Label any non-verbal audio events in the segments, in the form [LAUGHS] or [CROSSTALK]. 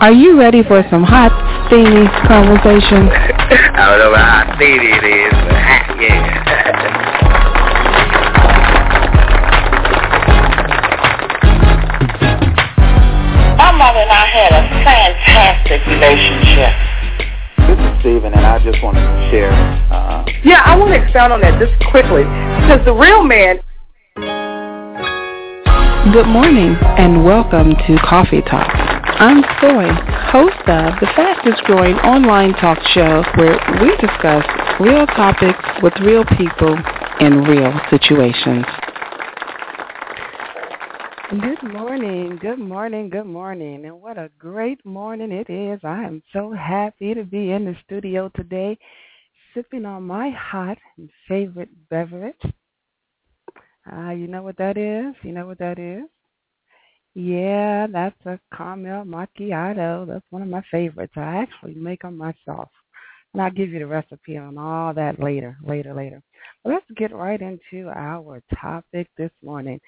Are you ready for some hot, steamy conversation? [LAUGHS] I don't know how steamy it is, but [LAUGHS] hot, yeah. My mother and I had a fantastic relationship. This is Stephen, and I just want to share. Uh, Yeah, I want to expound on that just quickly because the real man Good morning and welcome to Coffee Talk. I'm Soy, host of the fastest growing online talk show where we discuss real topics with real people in real situations. Good morning, good morning, good morning, and what a great morning it is. I am so happy to be in the studio today sipping on my hot and favorite beverage. Ah, you know what that is? You know what that is? Yeah, that's a caramel macchiato. That's one of my favorites. I actually make them myself. And I'll give you the recipe on all that later, later, later. But let's get right into our topic this morning.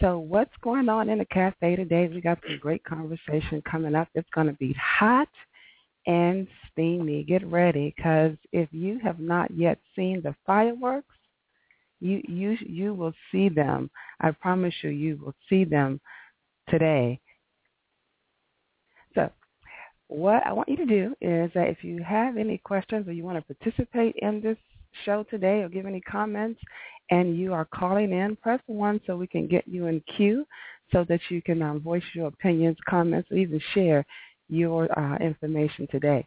So what's going on in the cafe today? We got some great conversation coming up. It's going to be hot and steamy. Get ready because if you have not yet seen the fireworks, you you you will see them. I promise you, you will see them today. So, what I want you to do is that if you have any questions or you want to participate in this show today or give any comments, and you are calling in, press one so we can get you in queue so that you can um, voice your opinions, comments, or even share your uh, information today.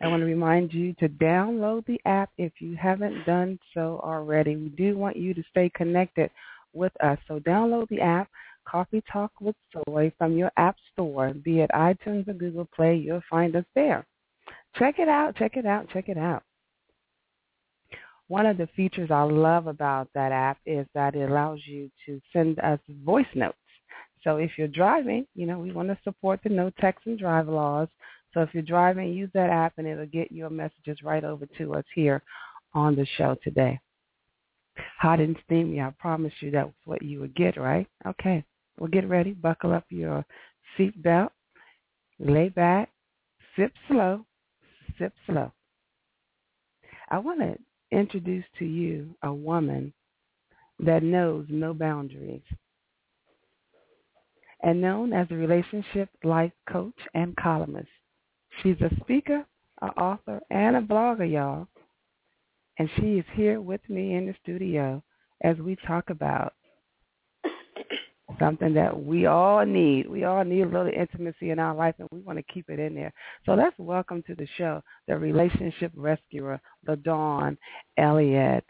I want to remind you to download the app if you haven't done so already. We do want you to stay connected with us. So download the app, Coffee Talk with Soy, from your app store, be it iTunes or Google Play. You'll find us there. Check it out, check it out, check it out. One of the features I love about that app is that it allows you to send us voice notes. So if you're driving, you know, we want to support the no text and drive laws. So if you're driving, use that app and it'll get your messages right over to us here on the show today. Hot and steamy, I promise you that's what you would get, right? Okay. Well, get ready. Buckle up your seatbelt. Lay back. Sip slow. Sip slow. I want to introduce to you a woman that knows no boundaries and known as a relationship life coach and columnist. She's a speaker, an author, and a blogger, y'all. And she is here with me in the studio as we talk about something that we all need. We all need a little intimacy in our life, and we want to keep it in there. So let's welcome to the show the relationship rescuer, LaDawn Elliott.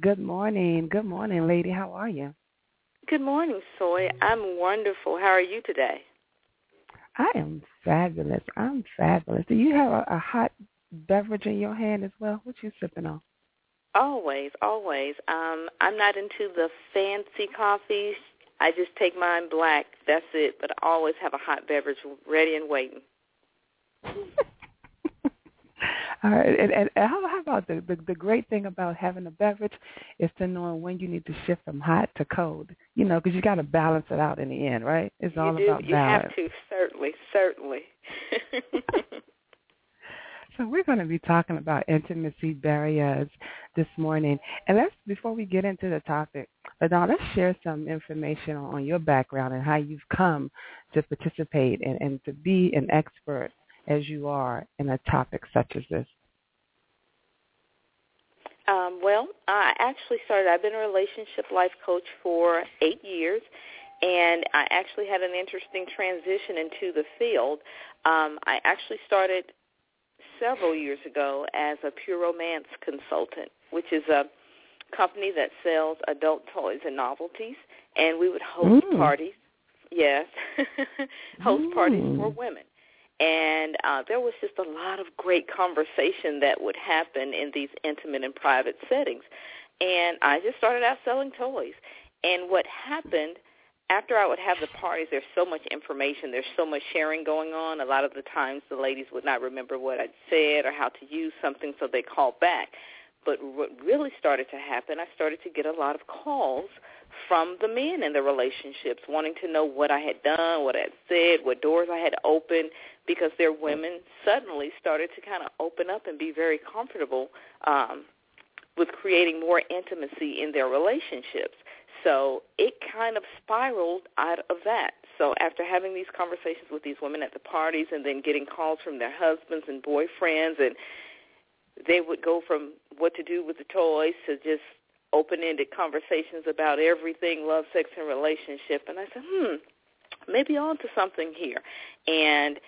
Good morning. Good morning, lady. How are you? Good morning, Soy. I'm wonderful. How are you today? I am fabulous. I'm fabulous. Do you have a, a hot beverage in your hand as well? What you sipping on? Always, always. Um, I'm not into the fancy coffees. I just take mine black. That's it. But I always have a hot beverage ready and waiting. [LAUGHS] [LAUGHS] All right, and, and how, how about the, the the great thing about having a beverage is to know when you need to shift from hot to cold. You know, because you got to balance it out in the end, right? It's all you do. about you have to certainly, certainly. [LAUGHS] [LAUGHS] So we're going to be talking about intimacy barriers this morning. And let's before we get into the topic, LaDawn, let's share some information on, on your background and how you've come to participate and, and to be an expert as you are in a topic such as this. Um, well, I actually started. I've been a relationship life coach for eight years, and I actually had an interesting transition into the field. Um, I actually started several years ago as a pure romance consultant, which is a company that sells adult toys and novelties, and we would host Mm. parties. Yes, [LAUGHS] host parties for Mm. women. And uh, there was just a lot of great conversation that would happen in these intimate and private settings. And I just started out selling toys. And what happened after I would have the parties, there's so much information, there's so much sharing going on. A lot of the times the ladies would not remember what I'd said or how to use something, so they called back. But what really started to happen, I started to get a lot of calls from the men in the relationships wanting to know what I had done, what I had said, what doors I had opened, because their women suddenly started to kind of open up and be very comfortable um, with creating more intimacy in their relationships. So it kind of spiraled out of that. So after having these conversations with these women at the parties and then getting calls from their husbands and boyfriends and they would go from what to do with the toys to just open-ended conversations about everything, love, sex, and relationship. And I said, hmm, maybe on to something here. And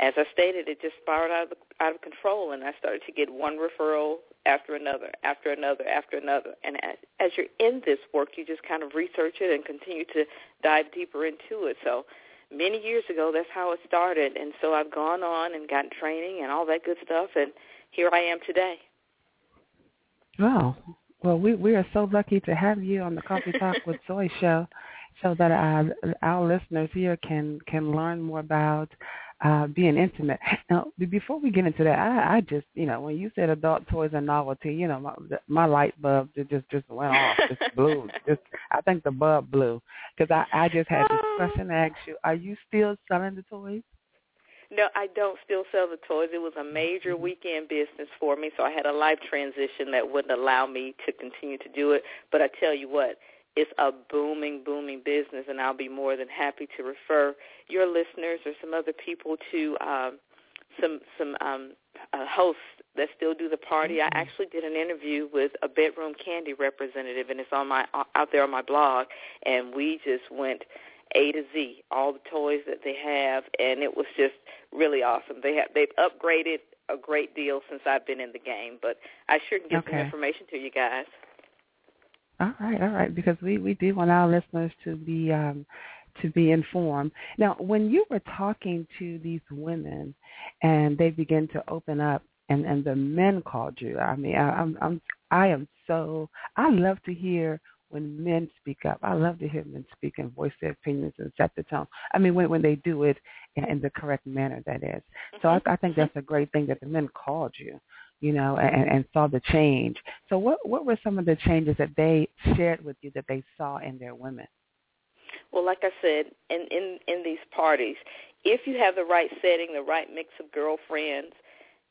as I stated, it just spiraled out of, out of control, and I started to get one referral after another, after another, after another. And as, as you're in this work, you just kind of research it and continue to dive deeper into it. So many years ago, that's how it started. And so I've gone on and gotten training and all that good stuff, and here I am today. Wow. Well, we we are so lucky to have you on the Coffee Talk with Soy show, so that our our listeners here can can learn more about uh, being intimate. [LAUGHS] Now, before we get into that, I, I just, you know, when you said adult toys and novelty, you know, my my light bulb just just went off, just blew. [LAUGHS] Just, I think the bulb blew because I I just had this question to ask you: Are you still selling the toys? No, I don't still sell the toys. It was a major mm-hmm. weekend business for me, so I had a life transition that wouldn't allow me to continue to do it. But I tell you what, it's a booming, booming business, and I'll be more than happy to refer your listeners or some other people to um, some some um, uh, hosts that still do the party. Mm-hmm. I actually did an interview with a Bedroom Kandi representative, and it's on my out there on my blog, and we just went a to Z, all the toys that they have, and it was just really awesome. They have they've upgraded a great deal since I've been in the game, but I sure can get okay. some information to you guys. All right, all right, because we we do want our listeners to be um to be informed. Now, when you were talking to these women and they begin to open up and and the men called you, I mean, I, I'm I'm I am so I love to hear when men speak up. I love to hear men speak and voice their opinions and set the tone. I mean, when when they do it in, in the correct manner, that is. So I, I think that's a great thing that the men called you, you know, and, and saw the change. So what what were some of the changes that they shared with you that they saw in their women? Well, like I said, in in in these parties, if you have the right setting, the right mix of girlfriends,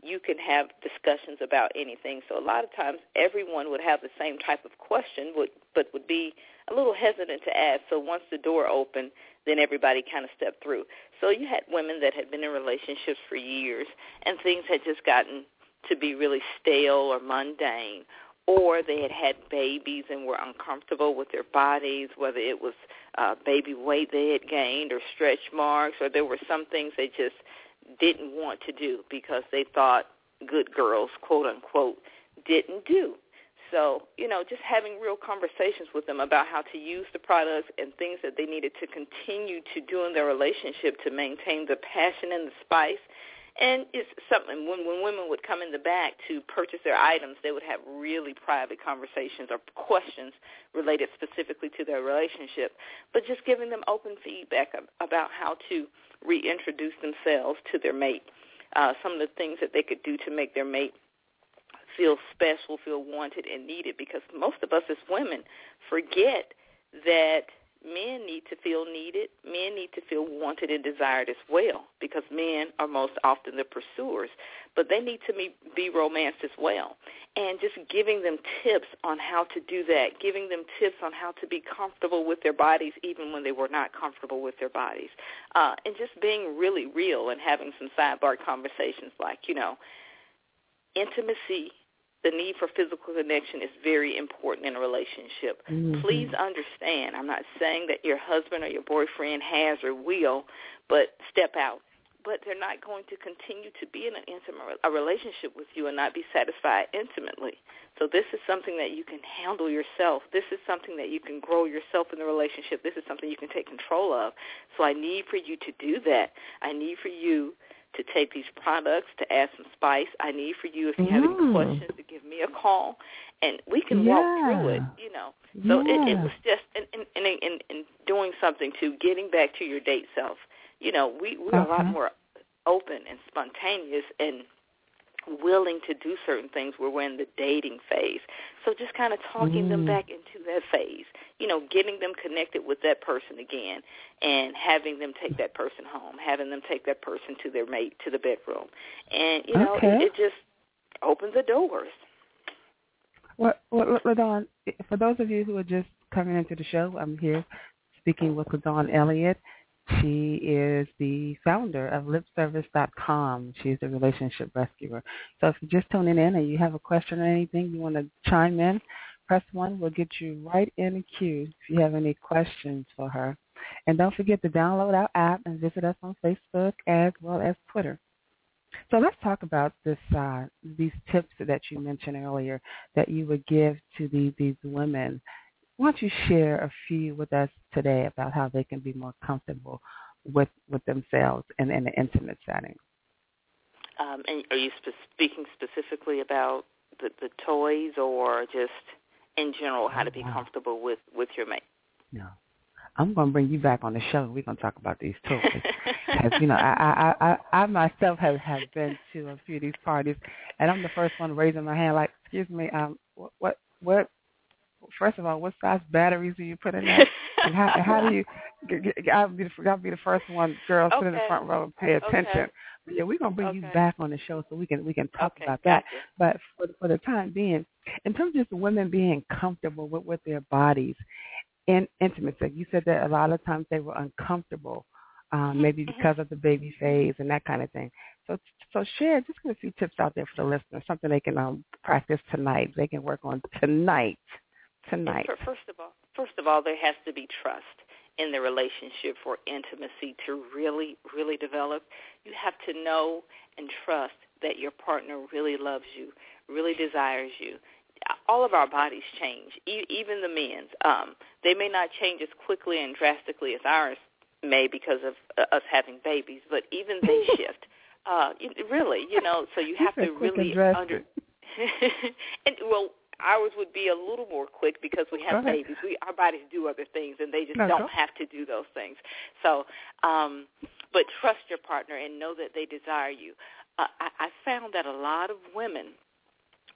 you can have discussions about anything. So a lot of times everyone would have the same type of question, would, but would be a little hesitant to ask. So once the door opened, then everybody kind of stepped through. So you had women that had been in relationships for years, and things had just gotten to be really stale or mundane, or they had had babies and were uncomfortable with their bodies, whether it was uh, baby weight they had gained or stretch marks, or there were some things they just didn't want to do because they thought good girls, quote unquote, didn't do. So, you know, just having real conversations with them about how to use the products and things that they needed to continue to do in their relationship to maintain the passion and the spice. And it's something when when women would come in the back to purchase their items, they would have really private conversations or questions related specifically to their relationship, but just giving them open feedback about how to reintroduce themselves to their mate. Uh, some of the things that they could do to make their mate feel special, feel wanted and needed because most of us as women forget that men need to feel needed. Men need to feel wanted and desired as well because men are most often the pursuers. But they need to be, be romanced as well. And just giving them tips on how to do that, giving them tips on how to be comfortable with their bodies even when they were not comfortable with their bodies. Uh, and just being really real and having some sidebar conversations like, you know, intimacy the need for physical connection is very important in a relationship. Mm-hmm. Please understand, I'm not saying that your husband or your boyfriend has or will, but step out. But they're not going to continue to be in an intimate a relationship with you and not be satisfied intimately. So this is something that you can handle yourself. This is something that you can grow yourself in the relationship. This is something you can take control of. So I need for you to do that. I need for you to take these products to add some spice. I need for you, if you have any mm. questions, to give me a call, and we can yeah. walk through it. You know, so yeah. it, it was just in, in, in, in doing something to getting back to your date self. You know, we we're uh-huh. a lot more open and spontaneous, and willing to do certain things where we're in the dating phase. So just kind of talking mm. them back into that phase, you know, getting them connected with that person again and having them take that person home, having them take that person to their mate, to the bedroom. And, you know, okay. it, it just opens the doors. Well, well, LaDawn, for those of you who are just coming into the show, I'm here speaking with LaDawn Elliott. She is the founder of lipservice.com. She's a relationship rescuer. So if you're just tuning in and you have a question or anything you want to chime in, press 1. We'll get you right in the queue if you have any questions for her. And don't forget to download our app and visit us on Facebook as well as Twitter. So let's talk about this uh, these tips that you mentioned earlier that you would give to these these women why don't you share a few with us today about how they can be more comfortable with with themselves and in an intimate setting? Um, and are you spe- speaking specifically about the, the toys, or just in general how to be comfortable with with your mate? No, I'm going to bring you back on the show. We're going to talk about these toys. [LAUGHS] Because you know, I, I I I myself have have been to a few of these parties, and I'm the first one raising my hand. Like, excuse me, um, what what what first of all, what size batteries do you put in there? and how, how do you? [LAUGHS] I'll be the I'll be the first one, girl, okay. sit in the front row and pay attention. Okay. But yeah, we're gonna bring okay. you back on the show so we can we can talk about that. But for for the time being, in terms of just women being comfortable with with their bodies in intimacy, you said that a lot of times they were uncomfortable. Um, maybe mm-hmm. because of the baby phase and that kind of thing. So, so share just get a few tips out there for the listeners, something they can um, practice tonight. They can work on tonight tonight? First of all, first of all, there has to be trust in the relationship for intimacy to really, really develop. You have to know and trust that your partner really loves you, really desires you. All of our bodies change, even the men's. Um, they may not change as quickly and drastically as ours may because of uh, us having babies, but even they [LAUGHS] shift. Uh, really, you know, so you have to really under. [LAUGHS] and well, ours would be a little more quick because we have babies. We our bodies do other things, and they just no, don't go. have to do those things. So, um, but trust your partner and know that they desire you. Uh, I, I found that a lot of women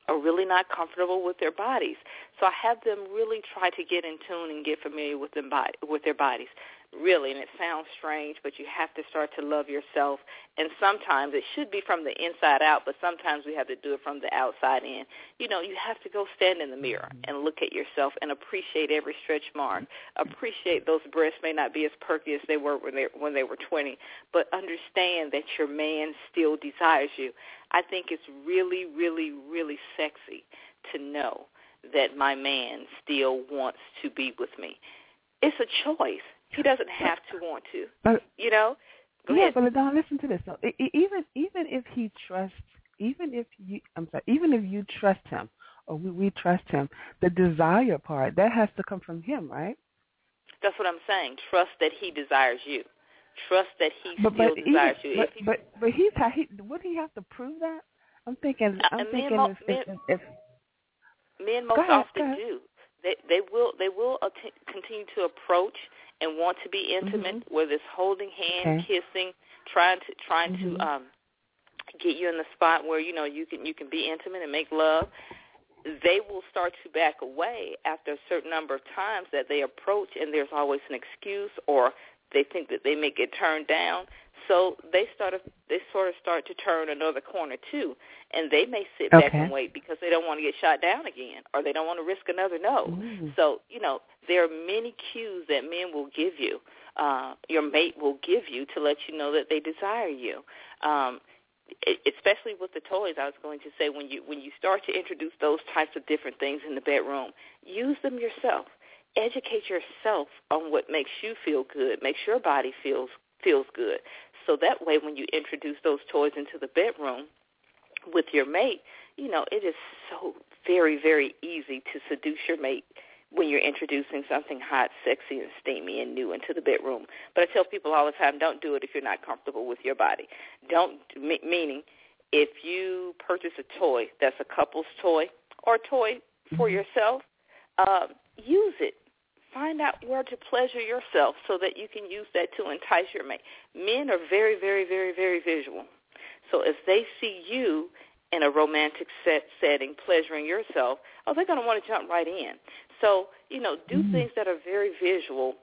are really not comfortable with their bodies. So I have them really try to get in tune and get familiar with them body, with their bodies really, and it sounds strange, but you have to start to love yourself. And sometimes it should be from the inside out, but sometimes we have to do it from the outside in. You know, you have to go stand in the mirror mm-hmm. and look at yourself and appreciate every stretch mark. Appreciate those breasts may not be as perky as they were when they when they were 20, but understand that your man still desires you. I think it's really, really, really sexy to know that my man still wants to be with me. It's a choice he doesn't have to want to. But, you know. Go yeah, ahead. but Don, listen to this. So, even even if he trusts, even if you, I'm sorry, even if you trust him or we, we trust him, the desire part that has to come from him, right? That's what I'm saying. Trust that he desires you. Trust that he but, still but desires even, you. But, he, but but he's he would he have to prove that? I'm thinking. I'm uh, thinking men, if, men, if, if, men most ahead, often do. They they will they will att- continue to approach and want to be intimate, mm-hmm. whether it's holding hands, okay. kissing, trying to trying mm-hmm. to um get you in the spot where you know you can you can be intimate and make love. They will start to back away after a certain number of times that they approach, and there's always an excuse, or they think that they may get turned down. So they start they sort of start to turn another corner too, and they may sit okay. back and wait because they don't want to get shot down again, or they don't want to risk another no. Mm. So you know there are many cues that men will give you, uh, your mate will give you to let you know that they desire you. Um, especially with the toys, I was going to say when you when you start to introduce those types of different things in the bedroom, use them yourself. Educate yourself on what makes you feel good, makes your body feels feels good. So that way, when you introduce those toys into the bedroom with your mate, you know, it is so very, very easy to seduce your mate when you're introducing something hot, sexy, and steamy and new into the bedroom. But I tell people all the time, don't do it if you're not comfortable with your body. Don't, meaning if you purchase a toy that's a couple's toy or a toy for mm-hmm. yourself, um, use it find out where to pleasure yourself so that you can use that to entice your mate. Men are very, very, very, very visual. So if they see you in a romantic set setting, pleasuring yourself, oh, they're going to want to jump right in. So, you know, do mm-hmm. things that are very visual.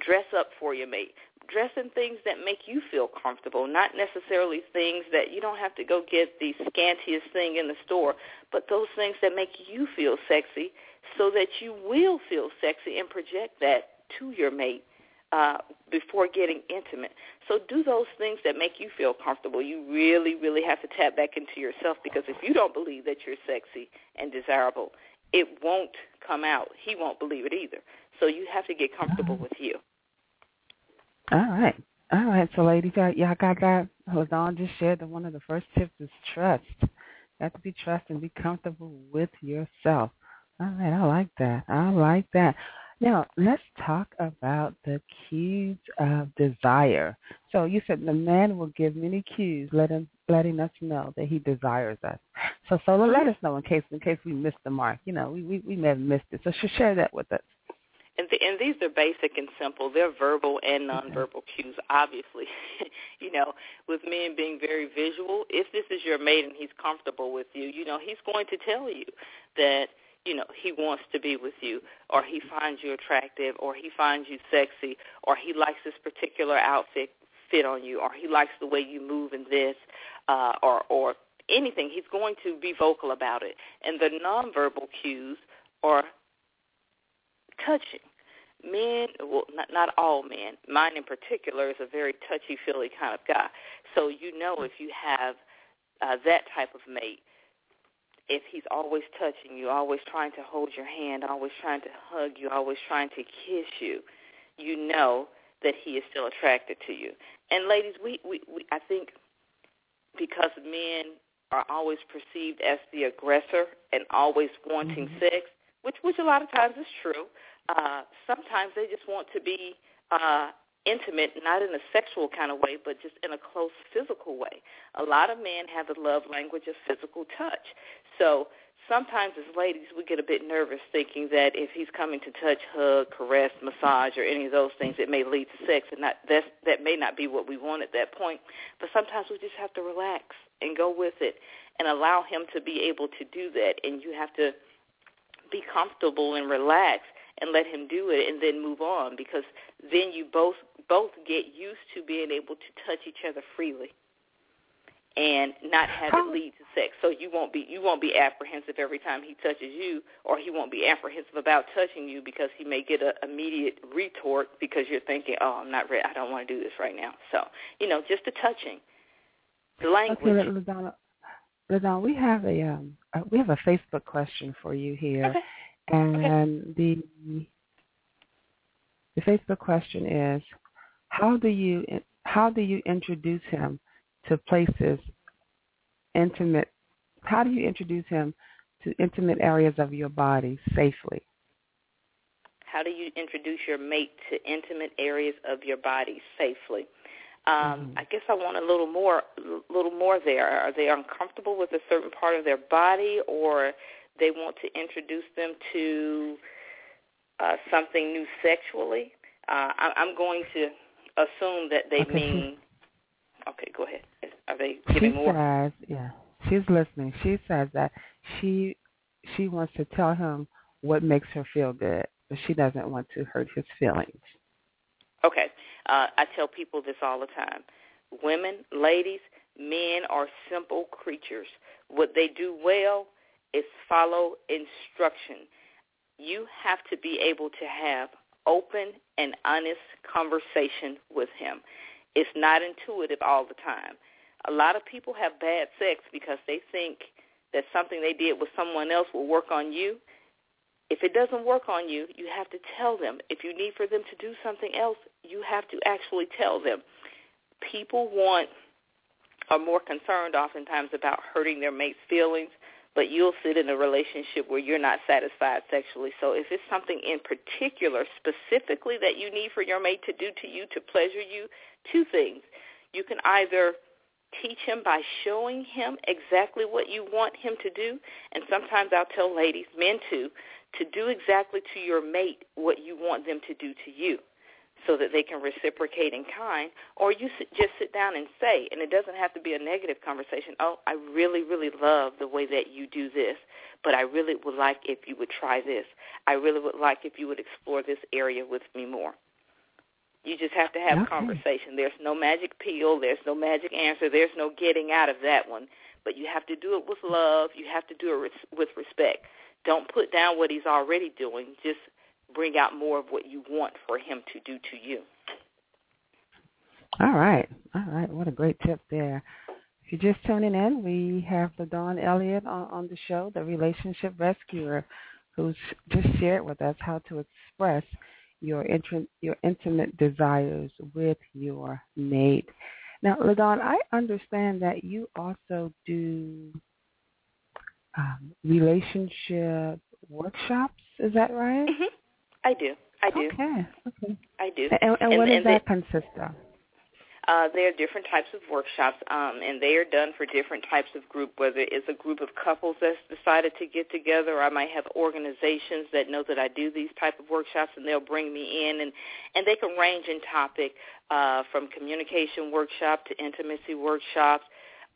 Dress up for your mate. Dress in things that make you feel comfortable, not necessarily things that you don't have to go get the scantiest thing in the store, but those things that make you feel sexy so that you will feel sexy and project that to your mate uh, before getting intimate. So do those things that make you feel comfortable. You really, really have to tap back into yourself because if you don't believe that you're sexy and desirable, it won't come out. He won't believe it either. So you have to get comfortable with you. All right. All right. So ladies, y'all got that? LaDawn just shared that one of the first tips is trust. You have to be trust and be comfortable with yourself. All right. I like that. I like that. Now, let's talk about the cues of desire. So you said the man will give many cues, letting letting us know that he desires us. So so let us know in case in case we missed the mark. You know, we we, we may have missed it. So share that with us. And, the, and these are basic and simple. They're verbal and nonverbal okay. cues, obviously. [LAUGHS] you know, with men being very visual, if this is your mate and he's comfortable with you, you know, he's going to tell you that – you know, he wants to be with you or he finds you attractive or he finds you sexy or he likes this particular outfit fit on you or he likes the way you move in this uh, or, or anything. He's going to be vocal about it. And the nonverbal cues are touching. Men, well, not, not all men, mine in particular is a very touchy-feely kind of guy. So you know if you have uh, that type of mate, if he's always touching you, always trying to hold your hand, always trying to hug you, always trying to kiss you, you know that he is still attracted to you. And ladies, we, we, we I think because men are always perceived as the aggressor and always wanting mm-hmm. sex, which which a lot of times is true. Uh, sometimes they just want to be uh, intimate, not in a sexual kind of way, but just in a close physical way. A lot of men have the love language of physical touch. So sometimes as ladies we get a bit nervous thinking that if he's coming to touch, hug, caress, massage, or any of those things, it may lead to sex, and that that's, that may not be what we want at that point. But sometimes we just have to relax and go with it and allow him to be able to do that, and you have to be comfortable and relax and let him do it and then move on because then you both both get used to being able to touch each other freely and not have it lead to sex. So you won't be you won't be apprehensive every time he touches you, or he won't be apprehensive about touching you because he may get an immediate retort because you're thinking, oh, I'm not ready. I don't want to do this right now. So you know, just the touching, the language. Okay, LaDonna, LaDonna, we have a um, uh, we have a Facebook question for you here, okay. And okay. the the Facebook question is, how do you how do you introduce him to places intimate how do you introduce him to intimate areas of your body safely how do you introduce your mate to intimate areas of your body safely um, mm-hmm. I guess I want a little more, little more there. Are they uncomfortable with a certain part of their body, or they want to introduce them to uh, something new sexually? Uh, I, I'm going to assume that they okay. mean. Okay, go ahead. Are they giving she more? says, yeah, she's listening. She says that she she wants to tell him what makes her feel good, but she doesn't want to hurt his feelings. Okay, uh, I tell people this all the time. Women, ladies, men are simple creatures. What they do well is follow instruction. You have to be able to have open and honest conversation with him. It's not intuitive all the time. A lot of people have bad sex because they think that something they did with someone else will work on you. If it doesn't work on you, you have to tell them. If you need for them to do something else, you have to actually tell them. People want are more concerned oftentimes about hurting their mate's feelings but you'll sit in a relationship where you're not satisfied sexually. So if it's something in particular, specifically that you need for your mate to do to you to pleasure you, two things. You can either teach him by showing him exactly what you want him to do, and sometimes I'll tell ladies, men too, to do exactly to your mate what you want them to do to you. So that they can reciprocate in kind, or you just sit down and say, and it doesn't have to be a negative conversation. Oh, I really, really love the way that you do this, but I really would like if you would try this. I really would like if you would explore this area with me more. You just have to have okay. conversation. There's no magic pill. There's no magic answer. There's no getting out of that one. But you have to do it with love. You have to do it with respect. Don't put down what he's already doing. Just bring out more of what you want for him to do to you. All right. All right. What a great tip there. If you're just tuning in, we have LaDawn Elliott on, on the show, the relationship rescuer, who's just shared with us how to express your int- your intimate desires with your mate. Now, LaDawn, I understand that you also do um, relationship workshops. Is that right? Mm-hmm. I do. I do. Okay. Okay. I do. And, and, what and, does and that they, consist of? Uh, there are different types of workshops, um, and they are done for different types of group. Whether it's a group of couples that's decided to get together, or I might have organizations that know that I do these type of workshops, and they'll bring me in, and and they can range in topic uh, from communication workshop to intimacy workshops,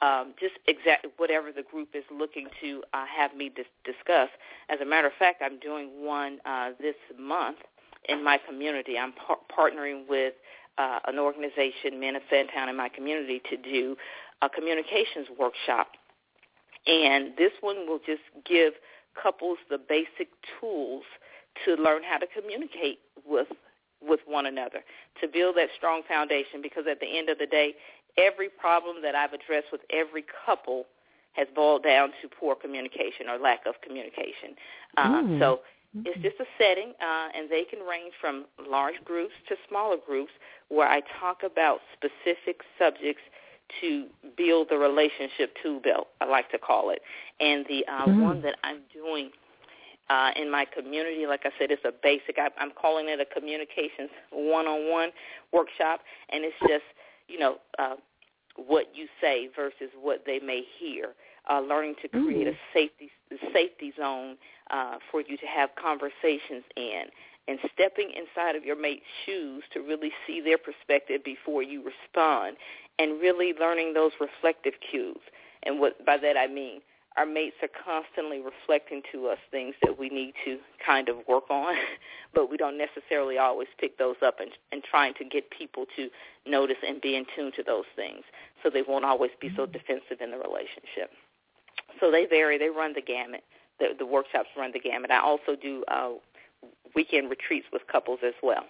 um, just exactly whatever the group is looking to uh, have me dis- discuss. As a matter of fact, I'm doing one uh, this month in my community. I'm par- partnering with uh, an organization, Men of Fantown, in my community to do a communications workshop. And this one will just give couples the basic tools to learn how to communicate with with one another, to build that strong foundation because at the end of the day, every problem that I've addressed with every couple has boiled down to poor communication or lack of communication. Uh, mm. So it's just a setting, uh, and they can range from large groups to smaller groups where I talk about specific subjects to build the relationship tool belt, I like to call it. And the uh, mm-hmm. one that I'm doing uh, in my community, like I said, it's a basic. I, I'm calling it a communications one-on-one workshop, and it's just you know uh, what you say versus what they may hear. Uh, learning to create mm-hmm. a safety safety zone uh, for you to have conversations in and stepping inside of your mate's shoes to really see their perspective before you respond and really learning those reflective cues. And what by that I mean our mates are constantly reflecting to us things that we need to kind of work on, [LAUGHS] but we don't necessarily always pick those up and, and trying to get people to notice and be in tune to those things so they won't always be so defensive in the relationship. So they vary. They run the gamut. The, the workshops run the gamut. I also do uh, weekend retreats with couples as well.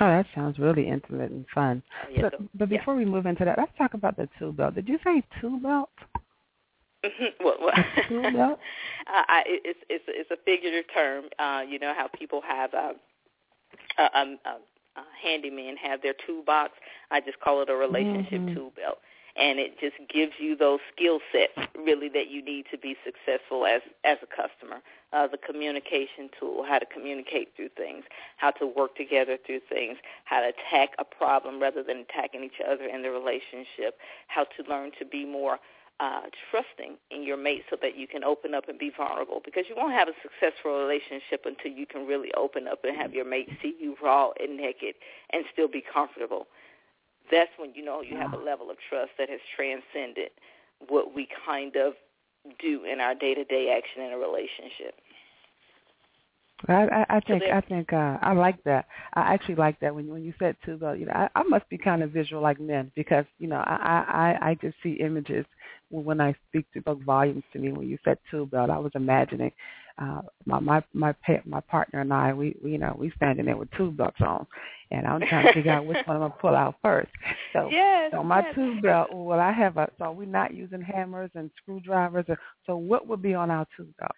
Oh, that sounds really intimate and fun. Oh, yeah, so, but before yeah. we move into that, let's talk about the tool belt. Did you say tool belt? [LAUGHS] Mm-hmm. What? belt? uh, I, it's it's it's a figurative term. Uh, you know how people have uh, a, a, a, a handyman have their toolbox. I just call it a relationship mm-hmm. tool belt and it just gives you those skill sets really that you need to be successful as as a customer. Uh, the communication tool, how to communicate through things, how to work together through things, how to attack a problem rather than attacking each other in the relationship, how to learn to be more uh, trusting in your mate so that you can open up and be vulnerable because you won't have a successful relationship until you can really open up and have your mate see you raw and naked and still be comfortable that's when you know you have a level of trust that has transcended what we kind of do in our day-to-day action in a relationship. I, I, I think I think uh, I like that. I actually like that when when you said too. Though you know, I, I must be kind of visual like men because you know I I I just see images when I speak to book volumes to me. When you said tool belt, I was imagining uh, my my my pet, my partner and I. We, we you know we standing there with tool belts on, and I'm trying to figure out which one I'm gonna pull out first. So, [LAUGHS] yes, so my yes. tool belt. Well, I have a. So we're not using hammers and screwdrivers. Or, so what would be on our tool belt?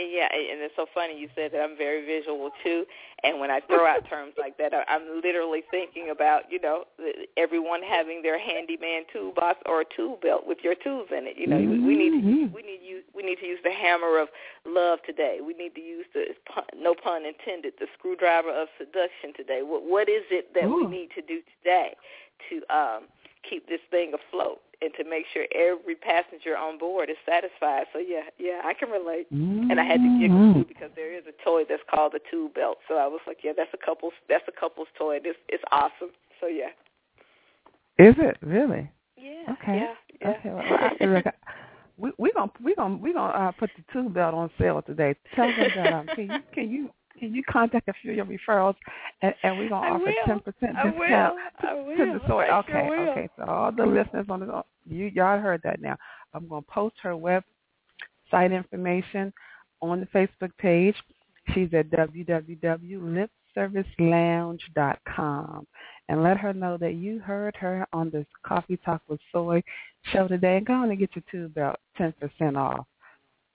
Yeah, and it's so funny you said that I'm very visual too. And when I throw out [LAUGHS] terms like that, I'm literally thinking about you know everyone having their handyman toolbox or a tool belt with your tools in it. You know, mm-hmm. we need to, we need use we need to use the hammer of love today. We need to use the no pun intended the screwdriver of seduction today. What what is it that Ooh. we need to do today to um keep this thing afloat? And to make sure every passenger on board is satisfied. So yeah, yeah, I can relate. Mm-hmm. And I had to giggle too because there is a toy that's called the tube belt. So I was like, yeah, that's a couple's that's a couple's toy. It's it's awesome. So yeah. Is it really? Yeah. Okay. Yeah. yeah. Okay. Well, I, we we gonna we gonna we gonna uh, put the tube belt on sale today. Tell them that um, can you can you can you contact a few of your referrals and, and we're gonna I offer ten percent discount. I will. to the store. I okay, sure okay. So all the listeners on the you y'all heard that now. I'm gonna post her website information on the Facebook page. She's at www.lipservicelounge.com and let her know that you heard her on this Coffee Talk with Soy show today and go on and get your tube belt ten percent off.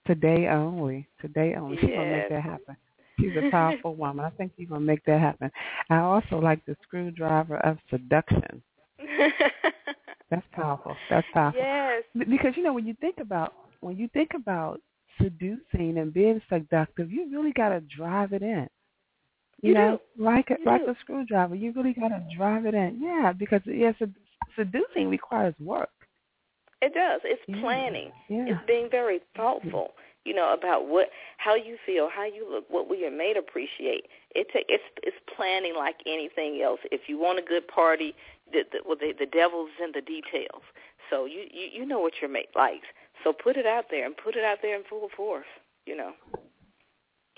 Today only. Today only. She's gonna make that happen. She's a powerful woman. I think you're gonna make that happen. I also like the screwdriver of seduction. [LAUGHS] That's powerful. That's powerful. yes. Because you know when you think about when you think about seducing and being seductive, you really got to drive it in. You, You know, like a, You like do. a screwdriver, you really got to drive it in. Yeah, because yes, sed- seducing requires work. It does. It's planning. Yeah. It's being very thoughtful, you know, about what how you feel, how you look, what we are made appreciate. It's a, it's it's planning like anything else. If you want a good party, the the, well, the the devil's in the details. So you, you you know what your mate likes. So put it out there and put it out there in full force. You know,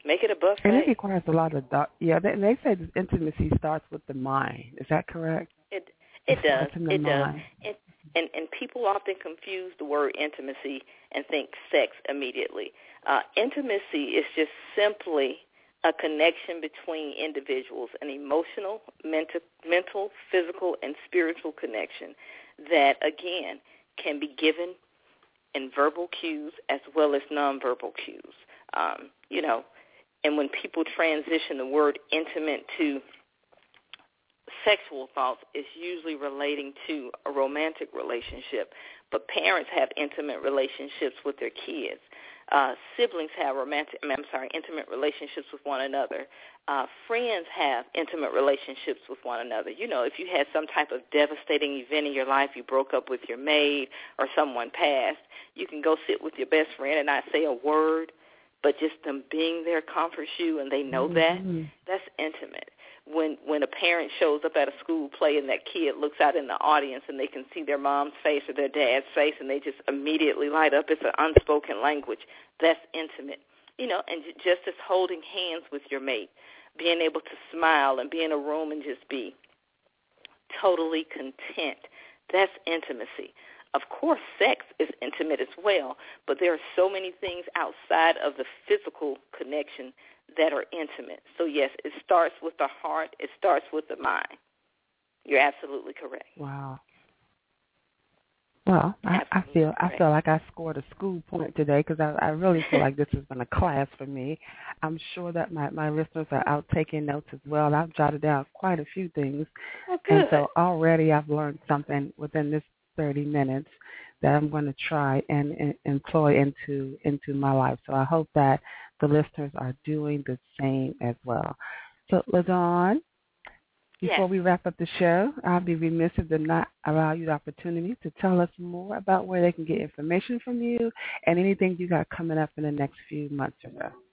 make it a buffet. And it requires a lot of thought. Yeah, they, they say intimacy starts with the mind. Is that correct? It it does. starts in the It does. mind. And, and people often confuse the word intimacy and think sex immediately. Uh, intimacy is just simply a connection between individuals, an emotional, mental, mental, physical, and spiritual connection that again can be given in verbal cues as well as nonverbal cues. Um, you know, and when people transition the word intimate to sexual thoughts is usually relating to a romantic relationship, but parents have intimate relationships with their kids. Uh, siblings have romantic, I'm sorry, intimate relationships with one another. Uh, friends have intimate relationships with one another. You know, if you had some type of devastating event in your life, you broke up with your maid or someone passed, you can go sit with your best friend and not say a word, but just them being there comforts you and they know that. Mhm. That's intimate when when a parent shows up at a school play and that kid looks out in the audience and they can see their mom's face or their dad's face and they just immediately light up it's an unspoken language that's intimate you know and just as holding hands with your mate being able to smile and be in a room and just be totally content that's intimacy. Of course sex is intimate as well but there are so many things outside of the physical connection that are intimate. So yes, it starts with the heart. It starts with the mind. You're absolutely correct. Wow. Well, I, I feel I feel like I scored a school point today because I, I really feel like this has been a class for me. I'm sure that my my listeners are out taking notes as well. I've jotted down quite a few things, Oh, and so already I've learned something within this 30 minutes that I'm going to try and, and employ into into my life. So I hope that the listeners are doing the same as well. So, LaDawn, before Yes. we wrap up the show, I'll be remiss if to not allow you the opportunity to tell us more about where they can get information from you and anything you got coming up in the next few months or so.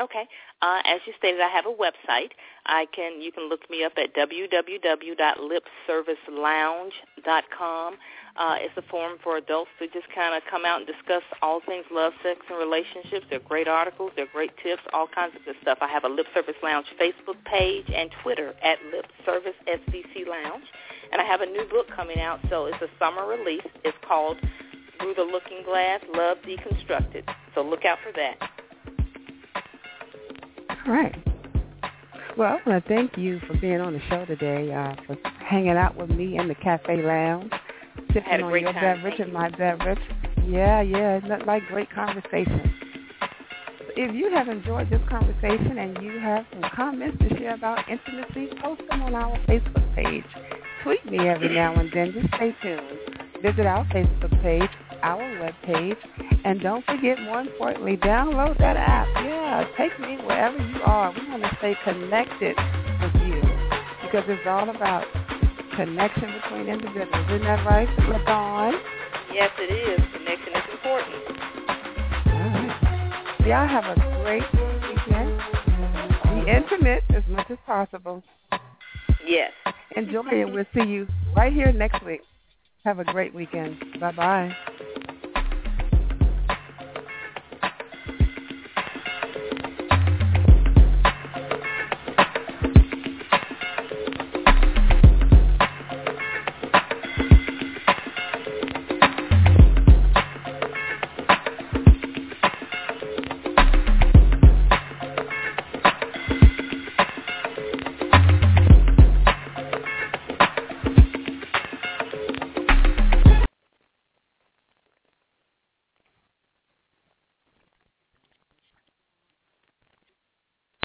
Okay. Uh, as you stated, I have a website. I can you can look me up at www.lipservicelounge.com. Uh, it's a forum for adults to just kind of come out and discuss all things love, sex, and relationships. They're great articles. They're great tips, all kinds of good stuff. I have a Lip Service Lounge Facebook page and Twitter at Lip Service Lounge. And I have a new book coming out, so it's a summer release. It's called Through the Looking Glass, Love Deconstructed. So look out for that. All right. Well, I want to thank you for being on the show today, uh, for hanging out with me in the cafe lounge, sipping on your time. beverage and my beverage. Yeah, yeah, nothing like great conversation. If you have enjoyed this conversation and you have some comments to share about intimacy, post them on our Facebook page. Tweet me every now and then. Just stay tuned. Visit our Facebook page, our webpage. and don't forget, more importantly, download that app. Yeah, take me wherever you are. We want to stay connected with you because it's all about connection between individuals. Isn't that right, LaDawn? Yes, it is. Connection is important. All right. Y'all have a great weekend. Be intimate as much as possible. Yes. Enjoy it. We'll see you right here next week. Have a great weekend. Bye-bye.